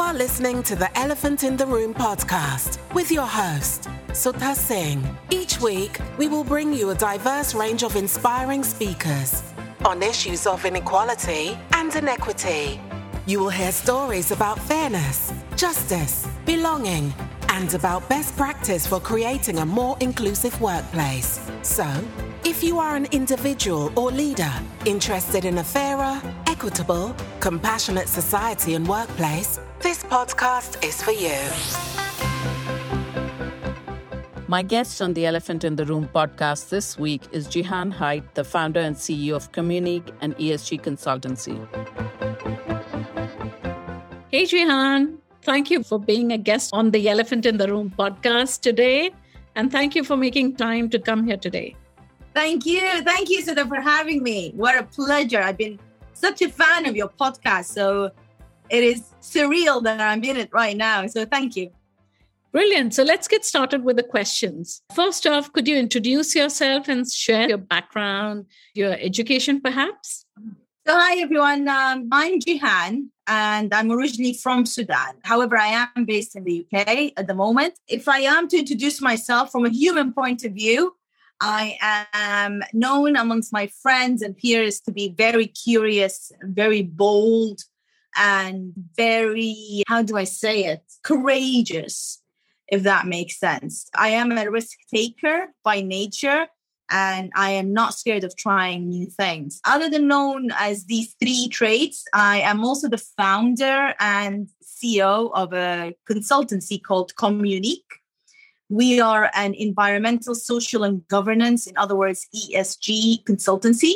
are listening to the Elephant in the Room podcast with your host, Sudha Singh. Each week, we will bring you a diverse range of inspiring speakers on issues of inequality and inequity. You will hear stories about fairness, justice, belonging, and about best practice for creating a more inclusive workplace. So, if you are an individual or leader interested in a fairer, equitable, compassionate society and workplace, this podcast is for you. My guest on the Elephant in the Room podcast this week is Gihan Hyde, the founder and CEO of Communique and ESG Consultancy. Hey, Jihan. Thank you for being a guest on the Elephant in the Room podcast today. And thank you for making time to come here today. Thank you. Thank you, Sudha, for having me. What a pleasure. I've been such a fan of your podcast. So it is surreal that I'm in it right now. So thank you. Brilliant. So let's get started with the questions. First off, could you introduce yourself and share your background, your education, perhaps? So, hi, everyone. Um, I'm Gihan, and I'm originally from Sudan. However, I am based in the UK at the moment. If I am to introduce myself from a human point of view, I am known amongst my friends and peers to be very curious, very bold, and very, how do I say it, courageous, if that makes sense. I am a risk taker by nature, and I am not scared of trying new things. Other than known as these three traits, I am also the founder and CEO of a consultancy called Communique we are an environmental, social, and governance, in other words, ESG consultancy.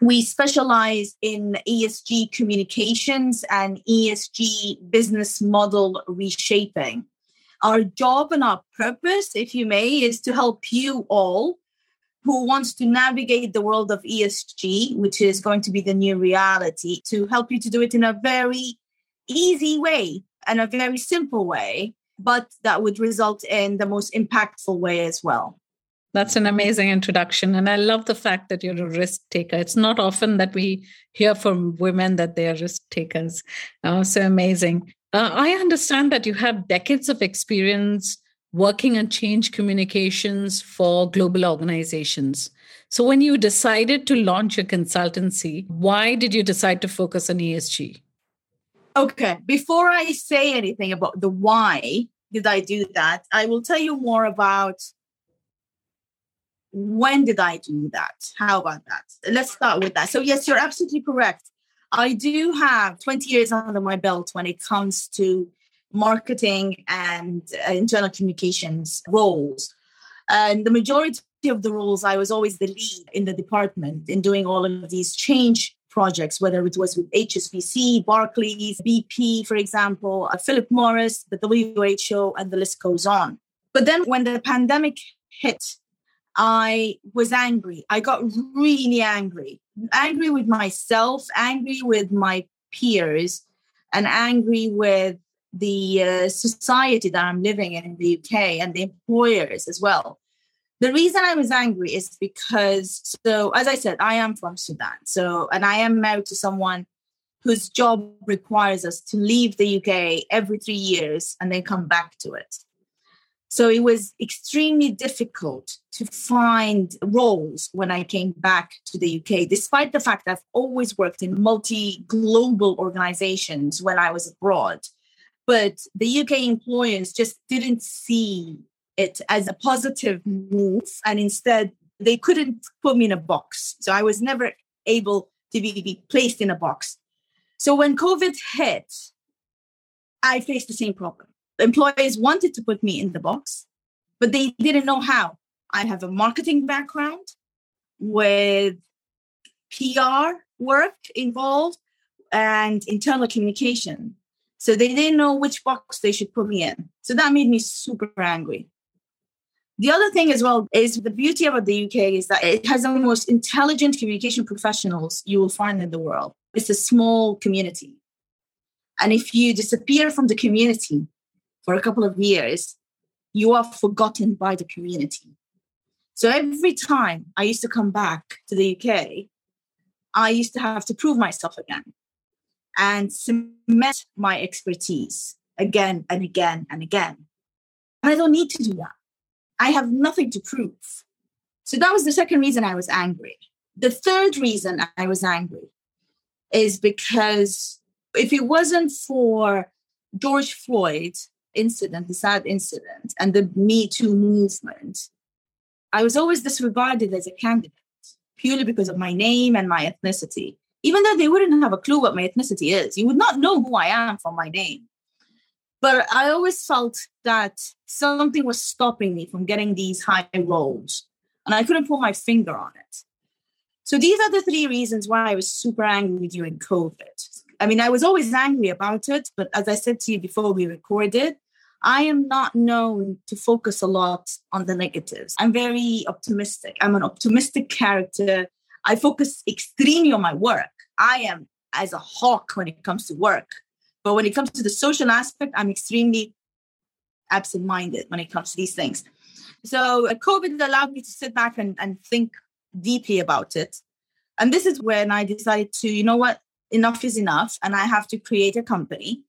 We specialize in ESG communications and ESG business model reshaping. Our job and our purpose, if you may, is to help you all who wants to navigate the world of ESG, which is going to be the new reality, to help you to do it in a very easy way and a very simple way but that would result in the most impactful way as well. That's an amazing introduction. And I love the fact that you're a risk taker. It's not often that we hear from women that they are risk takers. Uh, so amazing. Uh, I understand that you have decades of experience working on change communications for global organizations. So when you decided to launch a consultancy, why did you decide to focus on ESG? Okay, before I say anything about the why did I do that, I will tell you more about when did I do that? How about that? Let's start with that. So, yes, you're absolutely correct. I do have 20 years under my belt when it comes to marketing and uh, internal communications roles. And the majority of the roles, I was always the lead in the department in doing all of these change projects, whether it was with HSBC, Barclays, BP, for example, uh, Philip Morris, the WHO, and the list goes on. But then when the pandemic hit, I was angry. I got really angry, angry with myself, angry with my peers, and angry with the uh, society that I'm living in in the UK and the employers as well. The reason I was angry is because, so as I said, I am from Sudan. So, and I am married to someone whose job requires us to leave the UK every three years and then come back to it. So it was extremely difficult to find roles when I came back to the UK, despite the fact I've always worked in multi global organizations when I was abroad. But the UK employers just didn't see it as a positive move and instead they couldn't put me in a box. So i was never able to be, be placed in a box. So when covid hit i faced the same problem. Employers wanted to put me in the box but they didn't know how. I have a marketing background with pr work involved and internal communication. So they didn't know which box they should put me in. So that made me super angry the other thing as well is the beauty about the UK is that it has the most intelligent communication professionals you will find in the world. It's a small community. And if you disappear from the community for a couple of years, you are forgotten by the community. So every time I used to come back to the UK, I used to have to prove myself again. and cement my expertise again and again and again. And I don't need to do that. I have nothing to prove. So that was the second reason I was angry. The third reason I was angry is because if it wasn't for George Floyd incident, the sad incident, and the Me Too movement, I was always disregarded as a candidate purely because of my name and my ethnicity. Even though they wouldn't have a clue what my ethnicity is, you would not know who I am from my name. But I always felt that something was stopping me from getting these high roles, and I couldn't put my finger on it. So these are the three reasons why I was super angry during COVID. I mean, I was always angry about it, but as I said to you before we recorded, I am not known to focus a lot on the negatives. I'm very optimistic. I'm an optimistic character. I focus extremely on my work. I am as a hawk when it comes to work. But when it comes to the social aspect, I'm extremely absent minded when it comes to these things. So uh, COVID allowed me to sit back and, and think deeply about it. And this is when I decided to, you know what, enough is enough. And I have to create a company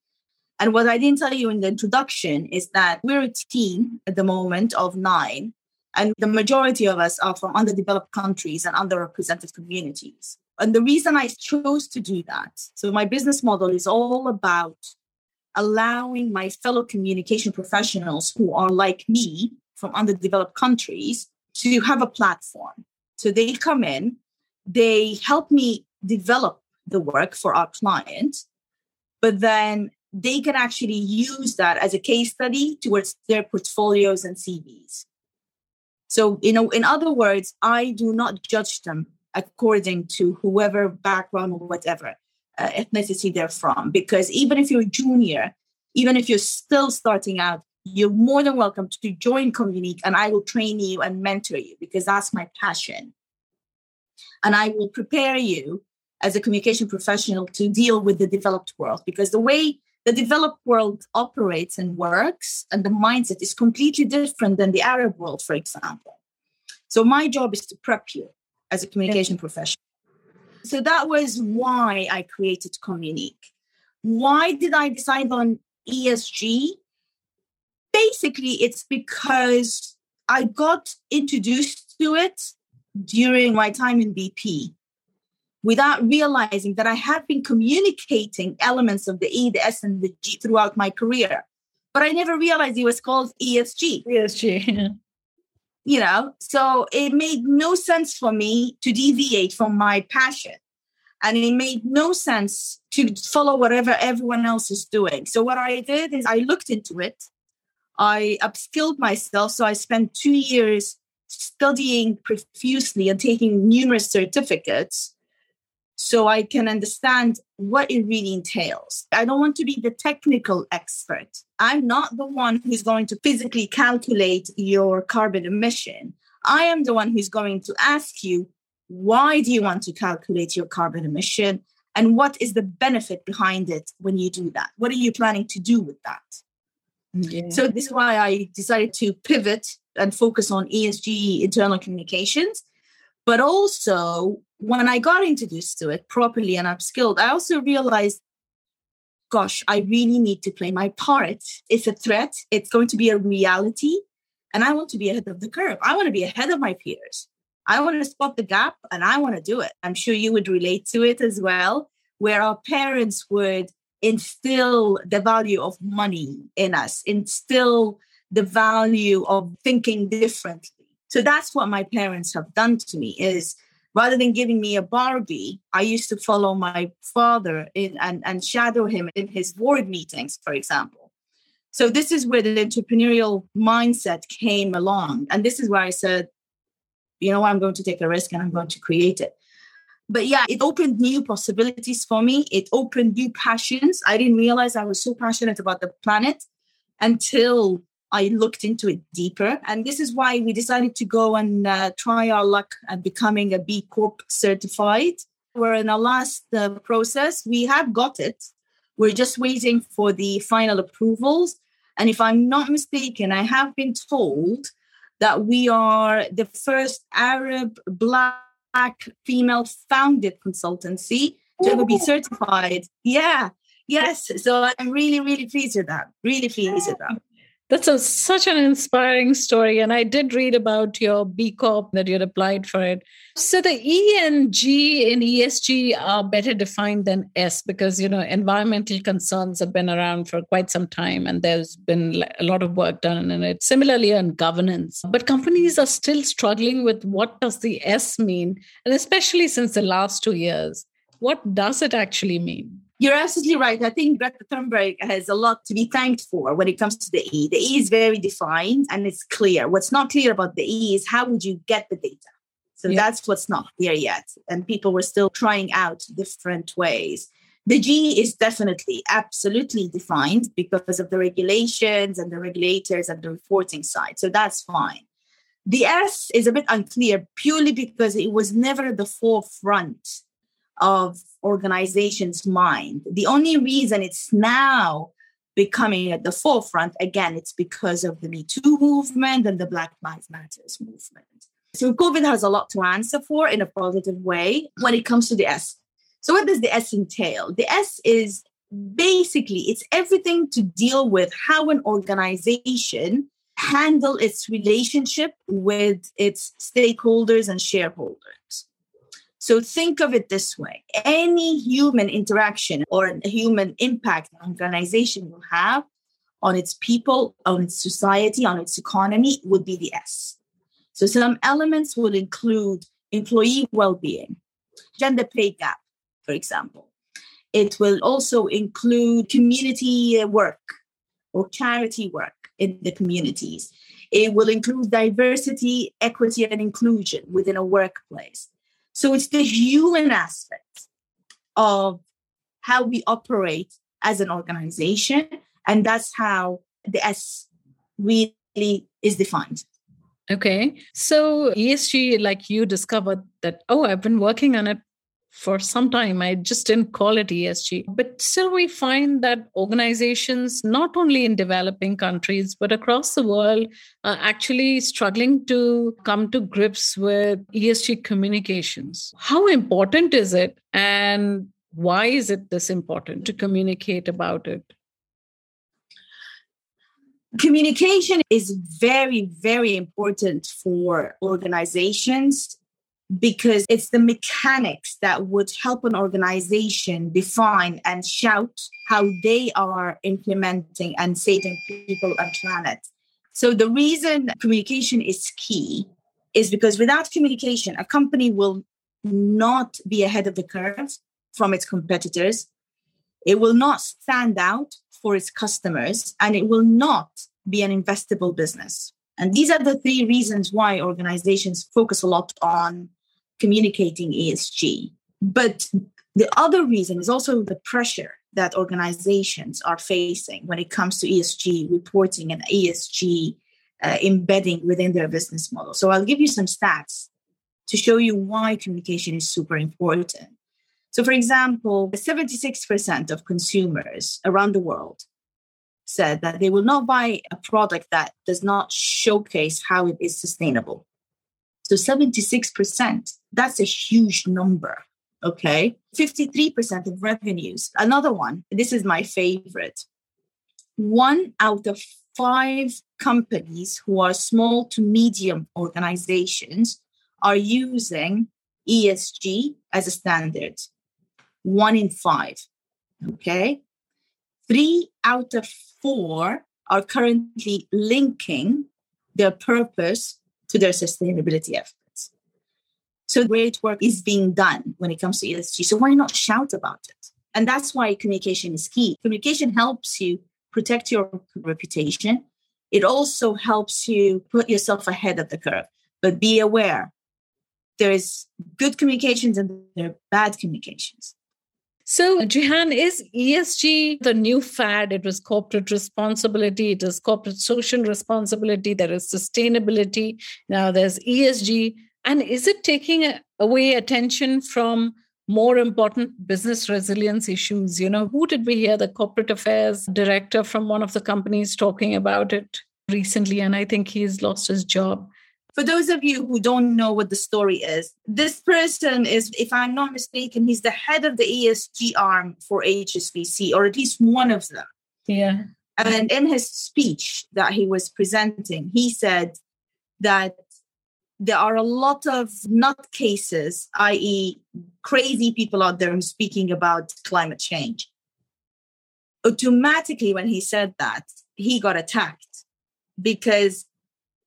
and what I didn't tell you in the introduction is that we're a team at the moment of nine, and the majority of us are from underdeveloped countries and underrepresented communities. And the reason I chose to do that, so my business model is all about allowing my fellow communication professionals who are like me from underdeveloped countries to have a platform. So they come in, they help me develop the work for our client, but then they can actually use that as a case study towards their portfolios and CVs. So, you know, in other words, I do not judge them according to whoever background or whatever uh, ethnicity they're from, because even if you're a junior, even if you're still starting out, you're more than welcome to join Communique and I will train you and mentor you because that's my passion. And I will prepare you as a communication professional to deal with the developed world because the way the developed world operates and works and the mindset is completely different than the Arab world, for example. So my job is to prep you as a communication professional. So that was why I created Communique. Why did I decide on ESG? Basically, it's because I got introduced to it during my time in BP without realizing that I had been communicating elements of the E, the S, and the G throughout my career. But I never realized it was called ESG. ESG. You know, so it made no sense for me to deviate from my passion. And it made no sense to follow whatever everyone else is doing. So, what I did is I looked into it. I upskilled myself. So, I spent two years studying profusely and taking numerous certificates so I can understand what it really entails. I don't want to be the technical expert. I'm not the one who's going to physically calculate your carbon emission. I am the one who's going to ask you, why do you want to calculate your carbon emission? And what is the benefit behind it when you do that? What are you planning to do with that? Yeah. So, this is why I decided to pivot and focus on ESG internal communications but also, when I got introduced to it properly and upskilled, I also realized, gosh, I really need to play my part. It's a threat, it's going to be a reality. And I want to be ahead of the curve. I want to be ahead of my peers. I want to spot the gap and I want to do it. I'm sure you would relate to it as well, where our parents would instill the value of money in us, instill the value of thinking differently so that's what my parents have done to me is rather than giving me a Barbie, I used to follow my father in, and, and shadow him in his board meetings, for example. So this is where the entrepreneurial mindset came along. And this is where I said, you know, I'm going to take a risk and I'm going to create it. But yeah, it opened new possibilities for me. It opened new passions. I didn't realize I was so passionate about the planet until I looked into it deeper. And this is why we decided to go and uh, try our luck at becoming a B Corp certified. We're in our last uh, process. We have got it. We're just waiting for the final approvals. And if I'm not mistaken, I have been told that we are the first Arab Black female founded consultancy to ever be certified. Yeah. Yes. So I'm really, really pleased with that. Really pleased with that. That's a, such an inspiring story. And I did read about your B Corp that you had applied for it. So the E and G in ESG are better defined than S because, you know, environmental concerns have been around for quite some time and there's been a lot of work done in it. Similarly on governance. But companies are still struggling with what does the S mean? And especially since the last two years, what does it actually mean? You're absolutely right. I think Greta Thunberg has a lot to be thanked for when it comes to the E. The E is very defined and it's clear. What's not clear about the E is how would you get the data? So yeah. that's what's not clear yet. And people were still trying out different ways. The G is definitely absolutely defined because of the regulations and the regulators and the reporting side. So that's fine. The S is a bit unclear purely because it was never the forefront of organizations' mind. The only reason it's now becoming at the forefront, again, it's because of the Me Too movement and the Black Lives Matters movement. So COVID has a lot to answer for in a positive way when it comes to the S. So what does the S entail? The S is basically it's everything to deal with how an organization handle its relationship with its stakeholders and shareholders. So think of it this way any human interaction or human impact an organization will have on its people, on its society, on its economy would be the S. So some elements would include employee well being, gender pay gap, for example. It will also include community uh, work or charity work in the communities. It will include diversity, equity, and inclusion within a workplace. So it's the human aspect of how we operate as an organization. And that's how the S really is defined. Okay. So ESG, like you discovered that, oh, I've been working on it for some time. I just didn't call it ESG. But still, we find that organizations, not only in developing countries, but across the world, are actually struggling to come to grips with ESG communications. How important is it? And why is it this important to communicate about it? Communication is very, very important for organizations because it's the mechanics that would help an organization define and shout how they are implementing and saving people and planet. So the reason communication is key is because without communication, a company will not be ahead of the curve from its competitors. It will not stand out for its customers and it will not be an investable business. And these are the three reasons why organizations focus a lot on communicating ESG. But the other reason is also the pressure that organizations are facing when it comes to ESG reporting and ESG uh, embedding within their business model. So I'll give you some stats to show you why communication is super important. So, for example, 76% of consumers around the world said that they will not buy a product that does not showcase how it is sustainable. So 76%, that's a huge number. Okay. 53% of revenues. Another one, this is my favorite. One out of five companies who are small to medium organizations are using ESG as a standard. One in five. Okay. Three out of four are currently linking their purpose to their sustainability efforts. So great work is being done when it comes to ESG. So why not shout about it? And that's why communication is key. Communication helps you protect your reputation. It also helps you put yourself ahead of the curve. But be aware there is good communications and there are bad communications. So, Gihan, is ESG the new fad? It was corporate responsibility, it is corporate social responsibility, there is sustainability, now there's ESG. And is it taking away attention from more important business resilience issues? You know, who did we hear? The corporate affairs director from one of the companies talking about it recently, and I think he's lost his job. For those of you who don't know what the story is, this person is, if I'm not mistaken, he's the head of the ESG arm for HSBC, or at least one of them. Yeah. And in his speech that he was presenting, he said that there are a lot of nutcases, i.e., crazy people out there speaking about climate change. Automatically, when he said that, he got attacked because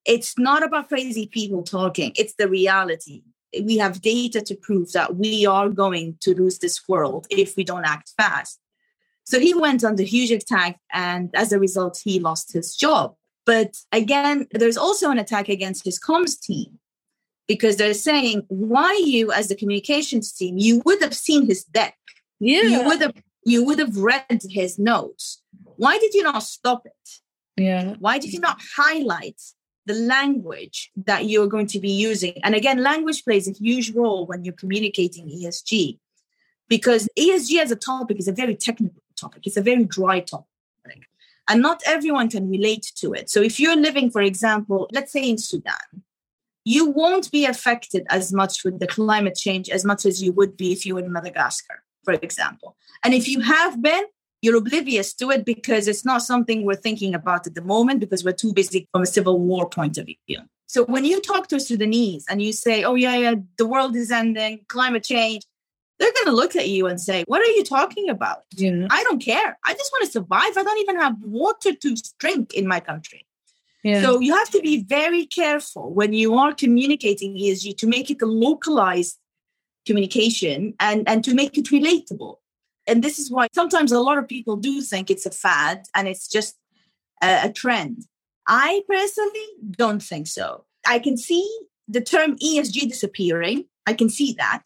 it's not about crazy people talking, it's the reality. We have data to prove that we are going to lose this world if we don't act fast. So he went under huge attack, and as a result, he lost his job. But again, there's also an attack against his comms team because they're saying, why you as the communications team, you would have seen his deck. Yeah. You would have you would have read his notes. Why did you not stop it? Yeah. Why did you not highlight the language that you're going to be using? And again, language plays a huge role when you're communicating ESG because ESG as a topic is a very technical topic. It's a very dry topic. And not everyone can relate to it. So if you're living, for example, let's say in Sudan, you won't be affected as much with the climate change as much as you would be if you were in Madagascar, for example. And if you have been, you're oblivious to it because it's not something we're thinking about at the moment because we're too busy from a civil war point of view. So when you talk to Sudanese and you say, oh, yeah, yeah, the world is ending, climate change, they're going to look at you and say, What are you talking about? Yeah. I don't care. I just want to survive. I don't even have water to drink in my country. Yeah. So you have to be very careful when you are communicating ESG to make it a localized communication and, and to make it relatable. And this is why sometimes a lot of people do think it's a fad and it's just a, a trend. I personally don't think so. I can see the term ESG disappearing. I can see that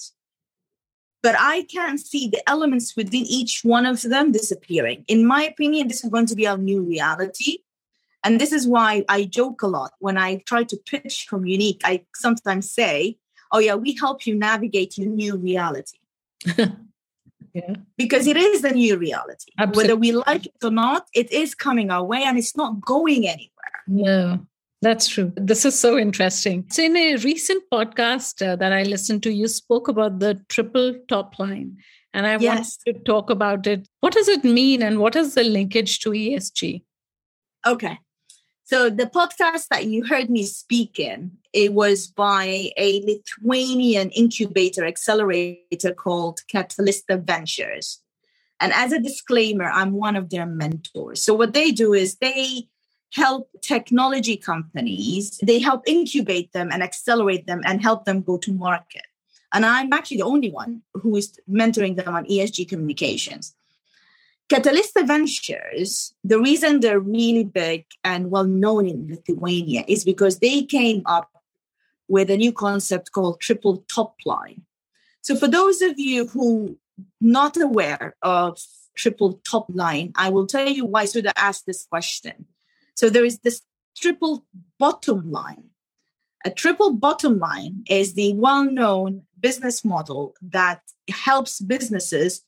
but I can't see the elements within each one of them disappearing. In my opinion, this is going to be our new reality. And this is why I joke a lot when I try to pitch Communique. I sometimes say, Oh, yeah, we help you navigate your new reality. yeah. Because it is the new reality. Absolutely. Whether we like it or not, it is coming our way and it's not going anywhere. No. That's true. This is so interesting. So, in a recent podcast uh, that I listened to, you spoke about the triple top line. And I Yes. want to talk about it. What does it mean and what is the linkage to ESG? Okay. So the podcast that you heard me speak in, it was by a Lithuanian incubator accelerator called Katalista Ventures. And as a disclaimer, I'm one of their mentors. So what they do is they help technology companies, they help incubate them and accelerate them and help them go to market. And I'm actually the only one who is mentoring them on ESG communications. Katalista Ventures, the reason they're really big and well known in Lithuania is because they came up with a new concept called triple top line. So for those of you who not aware of triple top line, I will tell you why should I ask this question. So there is this triple bottom line. A triple bottom line is the well-known business model that helps businesses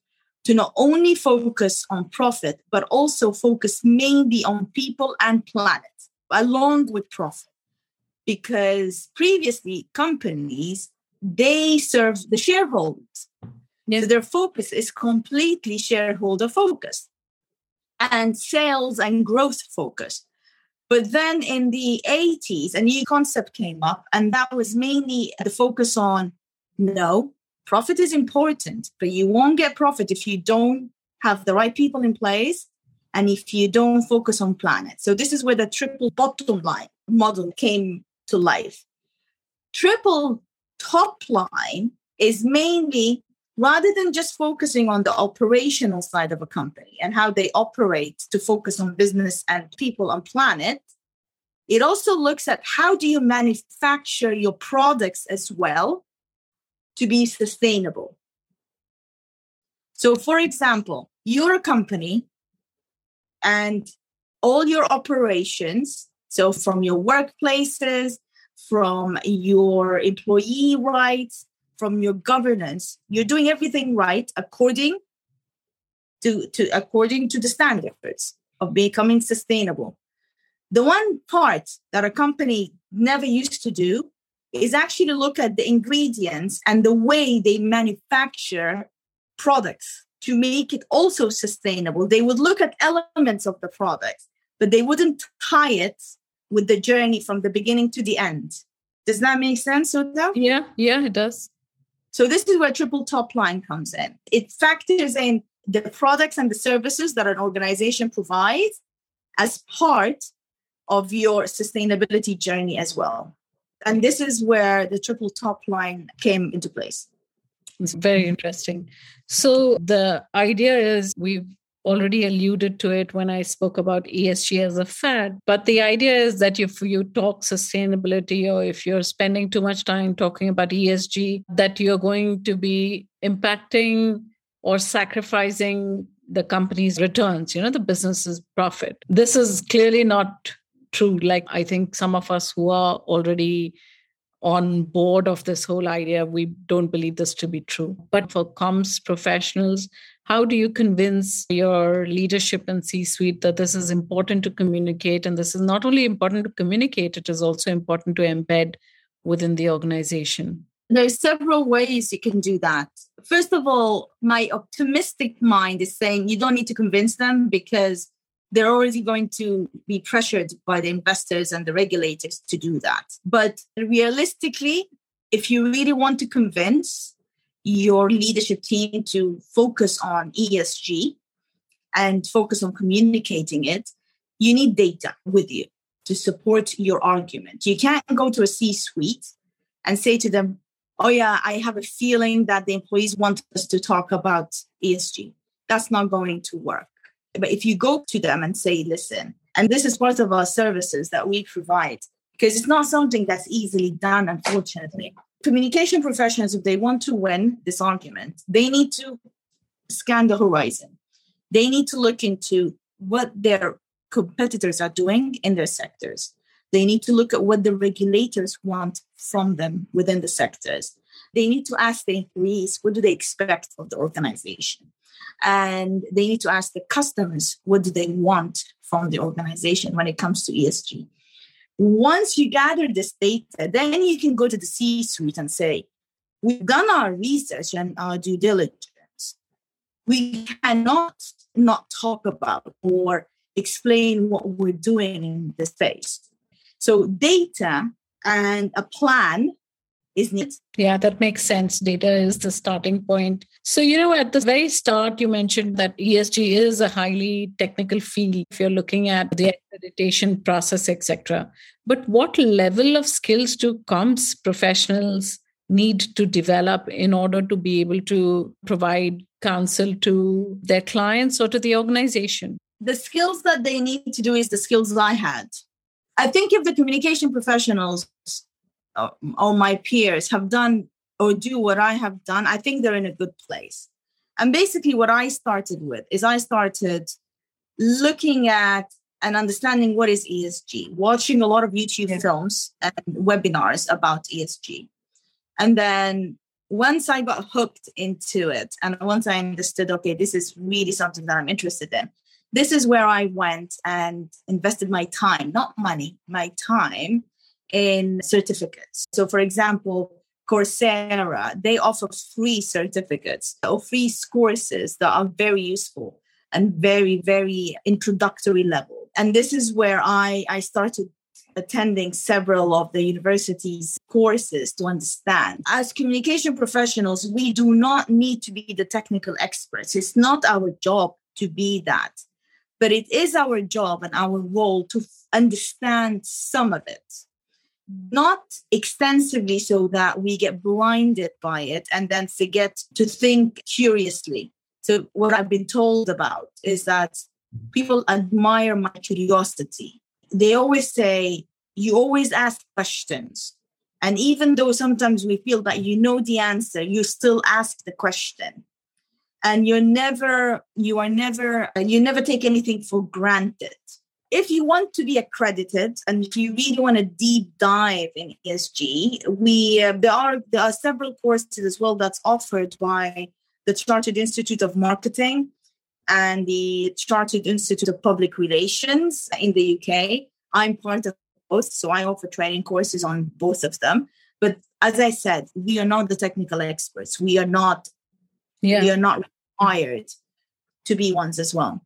to not only focus on profit, but also focus mainly on people and planet along with profit. Because previously, companies they serve the shareholders. So their focus is completely shareholder focused and sales and growth focused. But then in the 80s, a new concept came up, and that was mainly the focus on no, profit is important, but you won't get profit if you don't have the right people in place and if you don't focus on planet. So this is where the triple bottom line model came to life. Triple top line is mainly rather than just focusing on the operational side of a company and how they operate to focus on business and people on planet it also looks at how do you manufacture your products as well to be sustainable. So for example you're a company and all your operations so from your workplaces from your employee rights from your governance you're doing everything right according to, to according to the standards of becoming sustainable. The one part that a company never used to do is actually to look at the ingredients and the way they manufacture products to make it also sustainable. They would look at elements of the product, but they wouldn't tie it with the journey from the beginning to the end. Does that make sense, Sudha? Yeah, yeah, it does. So this is where triple top line comes in. It factors in the products and the services that an organization provides as part of your sustainability journey as well. And this is where the triple top line came into place. It's very interesting. So the idea is we've already alluded to it when I spoke about ESG as a fad. But the idea is that if you talk sustainability or if you're spending too much time talking about ESG, that you're going to be impacting or sacrificing the company's returns, you know, the business's profit. This is clearly not true. Like, I think some of us who are already on board of this whole idea, we don't believe this to be true. But for comms professionals, how do you convince your leadership and C suite that this is important to communicate? And this is not only important to communicate, it is also important to embed within the organization? There's several ways you can do that. First of all, my optimistic mind is saying you don't need to convince them because they're already going to be pressured by the investors and the regulators to do that. But realistically, if you really want to convince your leadership team to focus on ESG and focus on communicating it, you need data with you to support your argument. You can't go to a C suite and say to them, Oh, yeah, I have a feeling that the employees want us to talk about ESG. That's not going to work. But if you go to them and say, Listen, and this is part of our services that we provide, because it's not something that's easily done, unfortunately communication professionals, if they want to win this argument, they need to scan the horizon. They need to look into what their competitors are doing in their sectors. They need to look at what the regulators want from them within the sectors. They need to ask the employees what do they expect of the organization. And they need to ask the customers what do they want from the organization when it comes to ESG. Once you gather this data, then you can go to the C suite and say, We've done our research and our due diligence. We cannot not talk about or explain what we're doing in this space. So, data and a plan is neat. Yeah, that makes sense. Data is the starting point. So, you know, at the very start, you mentioned that ESG is a highly technical field if you're looking at the accreditation process, etc. But what level of skills do comms professionals need to develop in order to be able to provide counsel to their clients or to the organization? The skills that they need to do is the skills I had. I think if the communication professionals Uh, or my peers have done or do what I have done, I think they're in a good place. And basically, what I started with is I started looking at and understanding what is ESG, watching a lot of YouTube films and webinars about ESG. And then once I got hooked into it, and once I understood, okay, this is really something that I'm interested in, this is where I went and invested my time, not money, my time in certificates. So, for example, Coursera, they offer free certificates or free courses that are very useful and very, very introductory level. And this is where I, I started attending several of the university's courses to understand. As communication professionals, we do not need to be the technical experts. It's not our job to be that, but it is our job and our role to understand some of it not extensively so that we get blinded by it and then forget to think curiously. So, what I've been told about is that people admire my curiosity. They always say, You always ask questions. And even though sometimes we feel that you know the answer, you still ask the question. And you're never, you are never, you never take anything for granted if you want to be accredited and if you really want to deep dive in ESG, we uh, there are there are several courses as well that's offered by the Chartered Institute of Marketing and the Chartered Institute of Public Relations in the UK. I'm part of both, so I offer training courses on both of them. But as I said, we are not the technical experts. We are not. Yeah. We are not required to be ones as well.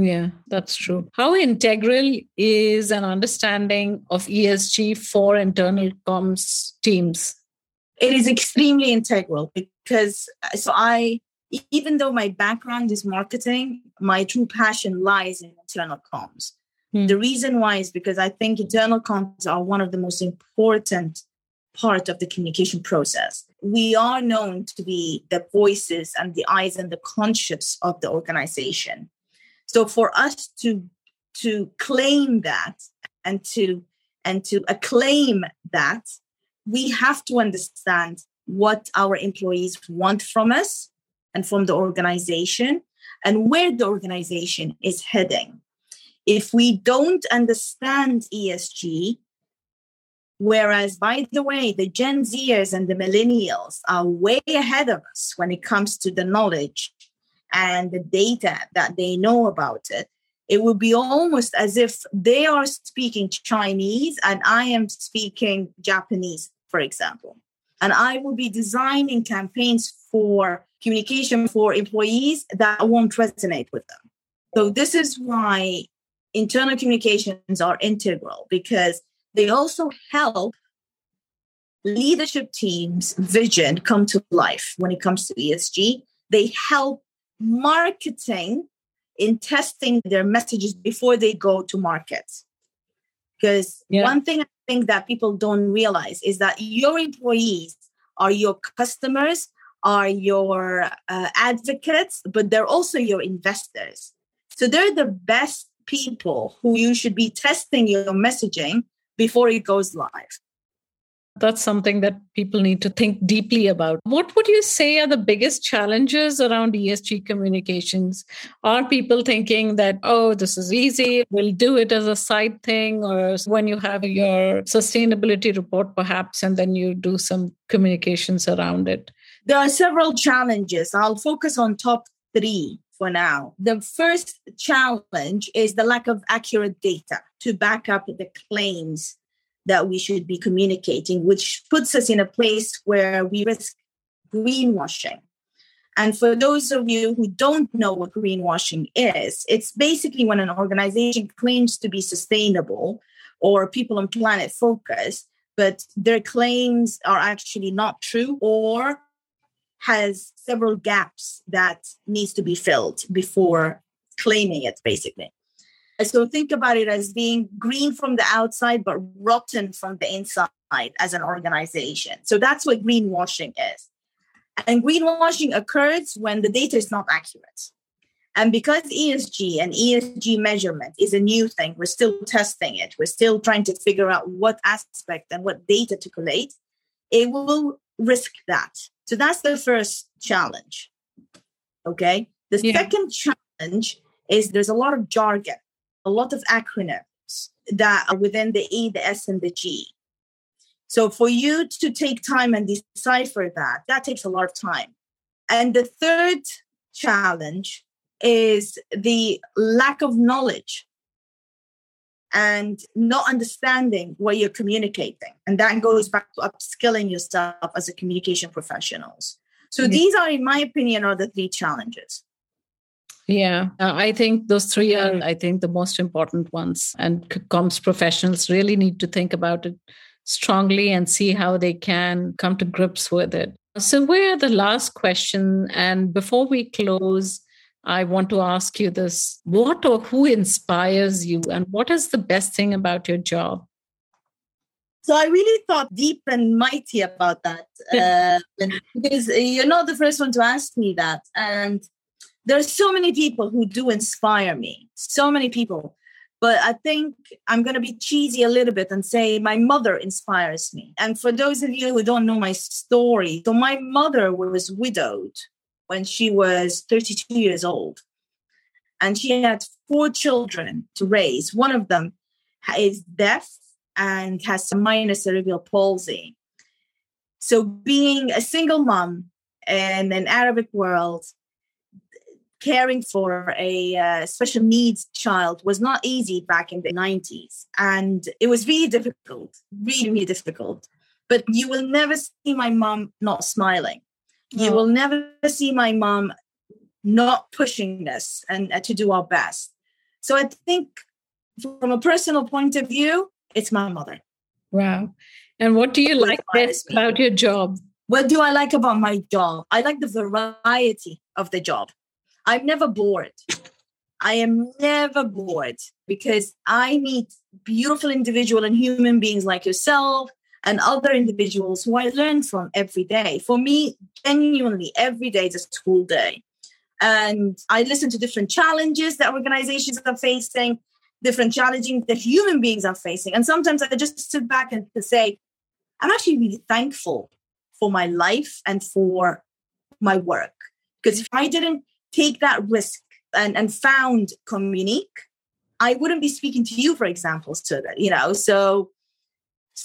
Yeah, that's true. How integral is an understanding of ESG for internal comms teams? It is extremely integral because so I even though my background is marketing, my true passion lies in internal comms. Hmm. The reason why is because I think internal comms are one of the most important part of the communication process. We are known to be the voices and the eyes and the conscience of the organization. So for us to to claim that and to and to acclaim that, we have to understand what our employees want from us and from the organization and where the organization is heading. If we don't understand ESG, whereas, by the way, the Gen Zers and the millennials are way ahead of us when it comes to the knowledge and the data that they know about it, it would be almost as if they are speaking Chinese and I am speaking Japanese, for example. And I will be designing campaigns for communication for employees that won't resonate with them. So, this is why internal communications are integral because they also help leadership teams' vision come to life when it comes to ESG. They help marketing in testing their messages before they go to market. Because yeah. one thing I think that people don't realize is that your employees are your customers, are your uh, advocates, but they're also your investors. So they're the best people who you should be testing your messaging before it goes live. That's something that people need to think deeply about. What would you say are the biggest challenges around ESG communications? Are people thinking that, oh, this is easy, we'll do it as a side thing, or when you have your sustainability report, perhaps, and then you do some communications around it? There are several challenges. I'll focus on top three for now. The first challenge is the lack of accurate data to back up the claims that we should be communicating, which puts us in a place where we risk greenwashing. And for those of you who don't know what greenwashing is, it's basically when an organization claims to be sustainable or people on planet focused, but their claims are actually not true or has several gaps that needs to be filled before claiming it basically so think about it as being green from the outside, but rotten from the inside as an organization. So that's what greenwashing is. And greenwashing occurs when the data is not accurate. And because ESG and ESG measurement is a new thing, we're still testing it. We're still trying to figure out what aspect and what data to collate. It will risk that. So that's the first challenge. Okay. The yeah. second challenge is there's a lot of jargon a lot of acronyms that are within the E, the S, and the G. So for you to take time and decipher that, that takes a lot of time. And the third challenge is the lack of knowledge and not understanding what you're communicating. And that goes back to upskilling yourself as a communication professionals. So mm-hmm. these are, in my opinion, are the three challenges. Yeah, uh, I think those three are, I think, the most important ones. And comms professionals really need to think about it strongly and see how they can come to grips with it. So, we're the last question. And before we close, I want to ask you this what or who inspires you, and what is the best thing about your job? So I really thought deep and mighty about that uh, because you're not the first one to ask me that. And there's so many people who do inspire me so many people. But i think i'm going to be cheesy a little bit and say my mother inspires me. And for those of you who don't know my story so my mother was widowed when she was 32 years old. And she had four children to raise. One of them is deaf and has some minor cerebral palsy. So being a single mom in an arabic world caring for a uh, special needs child was not easy back in the 90s. And it was really difficult, really, really difficult. But you will never see my mom not smiling. You oh. will never see my mom not pushing this and uh, to do our best. So I think from a personal point of view, it's my mother. Wow. And what do you like best about your job? What do I like about my job? I like the variety of the job. I'm never bored. I am never bored because I meet beautiful individual and human beings like yourself and other individuals who I learn from every day. For me, genuinely, every day is a school day. And I listen to different challenges that organizations are facing, different challenges that human beings are facing. And sometimes I just sit back and say, I'm actually really thankful for my life and for my work. Because if I didn't take that risk and, and found Communique, I wouldn't be speaking to you, for example, so that, you know, so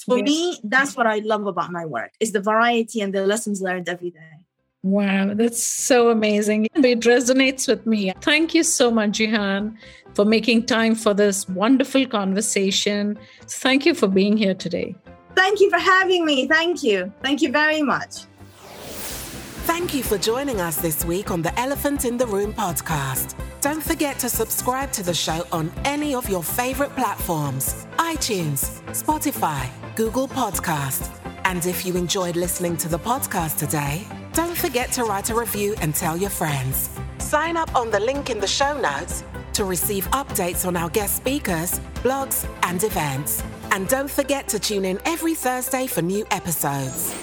for yes. me, that's what I love about my work is the variety and the lessons learned every day. Wow, that's so amazing. It resonates with me. Thank you so much, Gihan, for making time for this wonderful conversation. Thank you for being here today. Thank you for having me. Thank you. Thank you very much. Thank you for joining us this week on the Elephant in the Room podcast. Don't forget to subscribe to the show on any of your favorite platforms iTunes, Spotify, Google Podcast. And if you enjoyed listening to the podcast today, don't forget to write a review and tell your friends. Sign up on the link in the show notes to receive updates on our guest speakers, blogs, and events. And don't forget to tune in every Thursday for new episodes.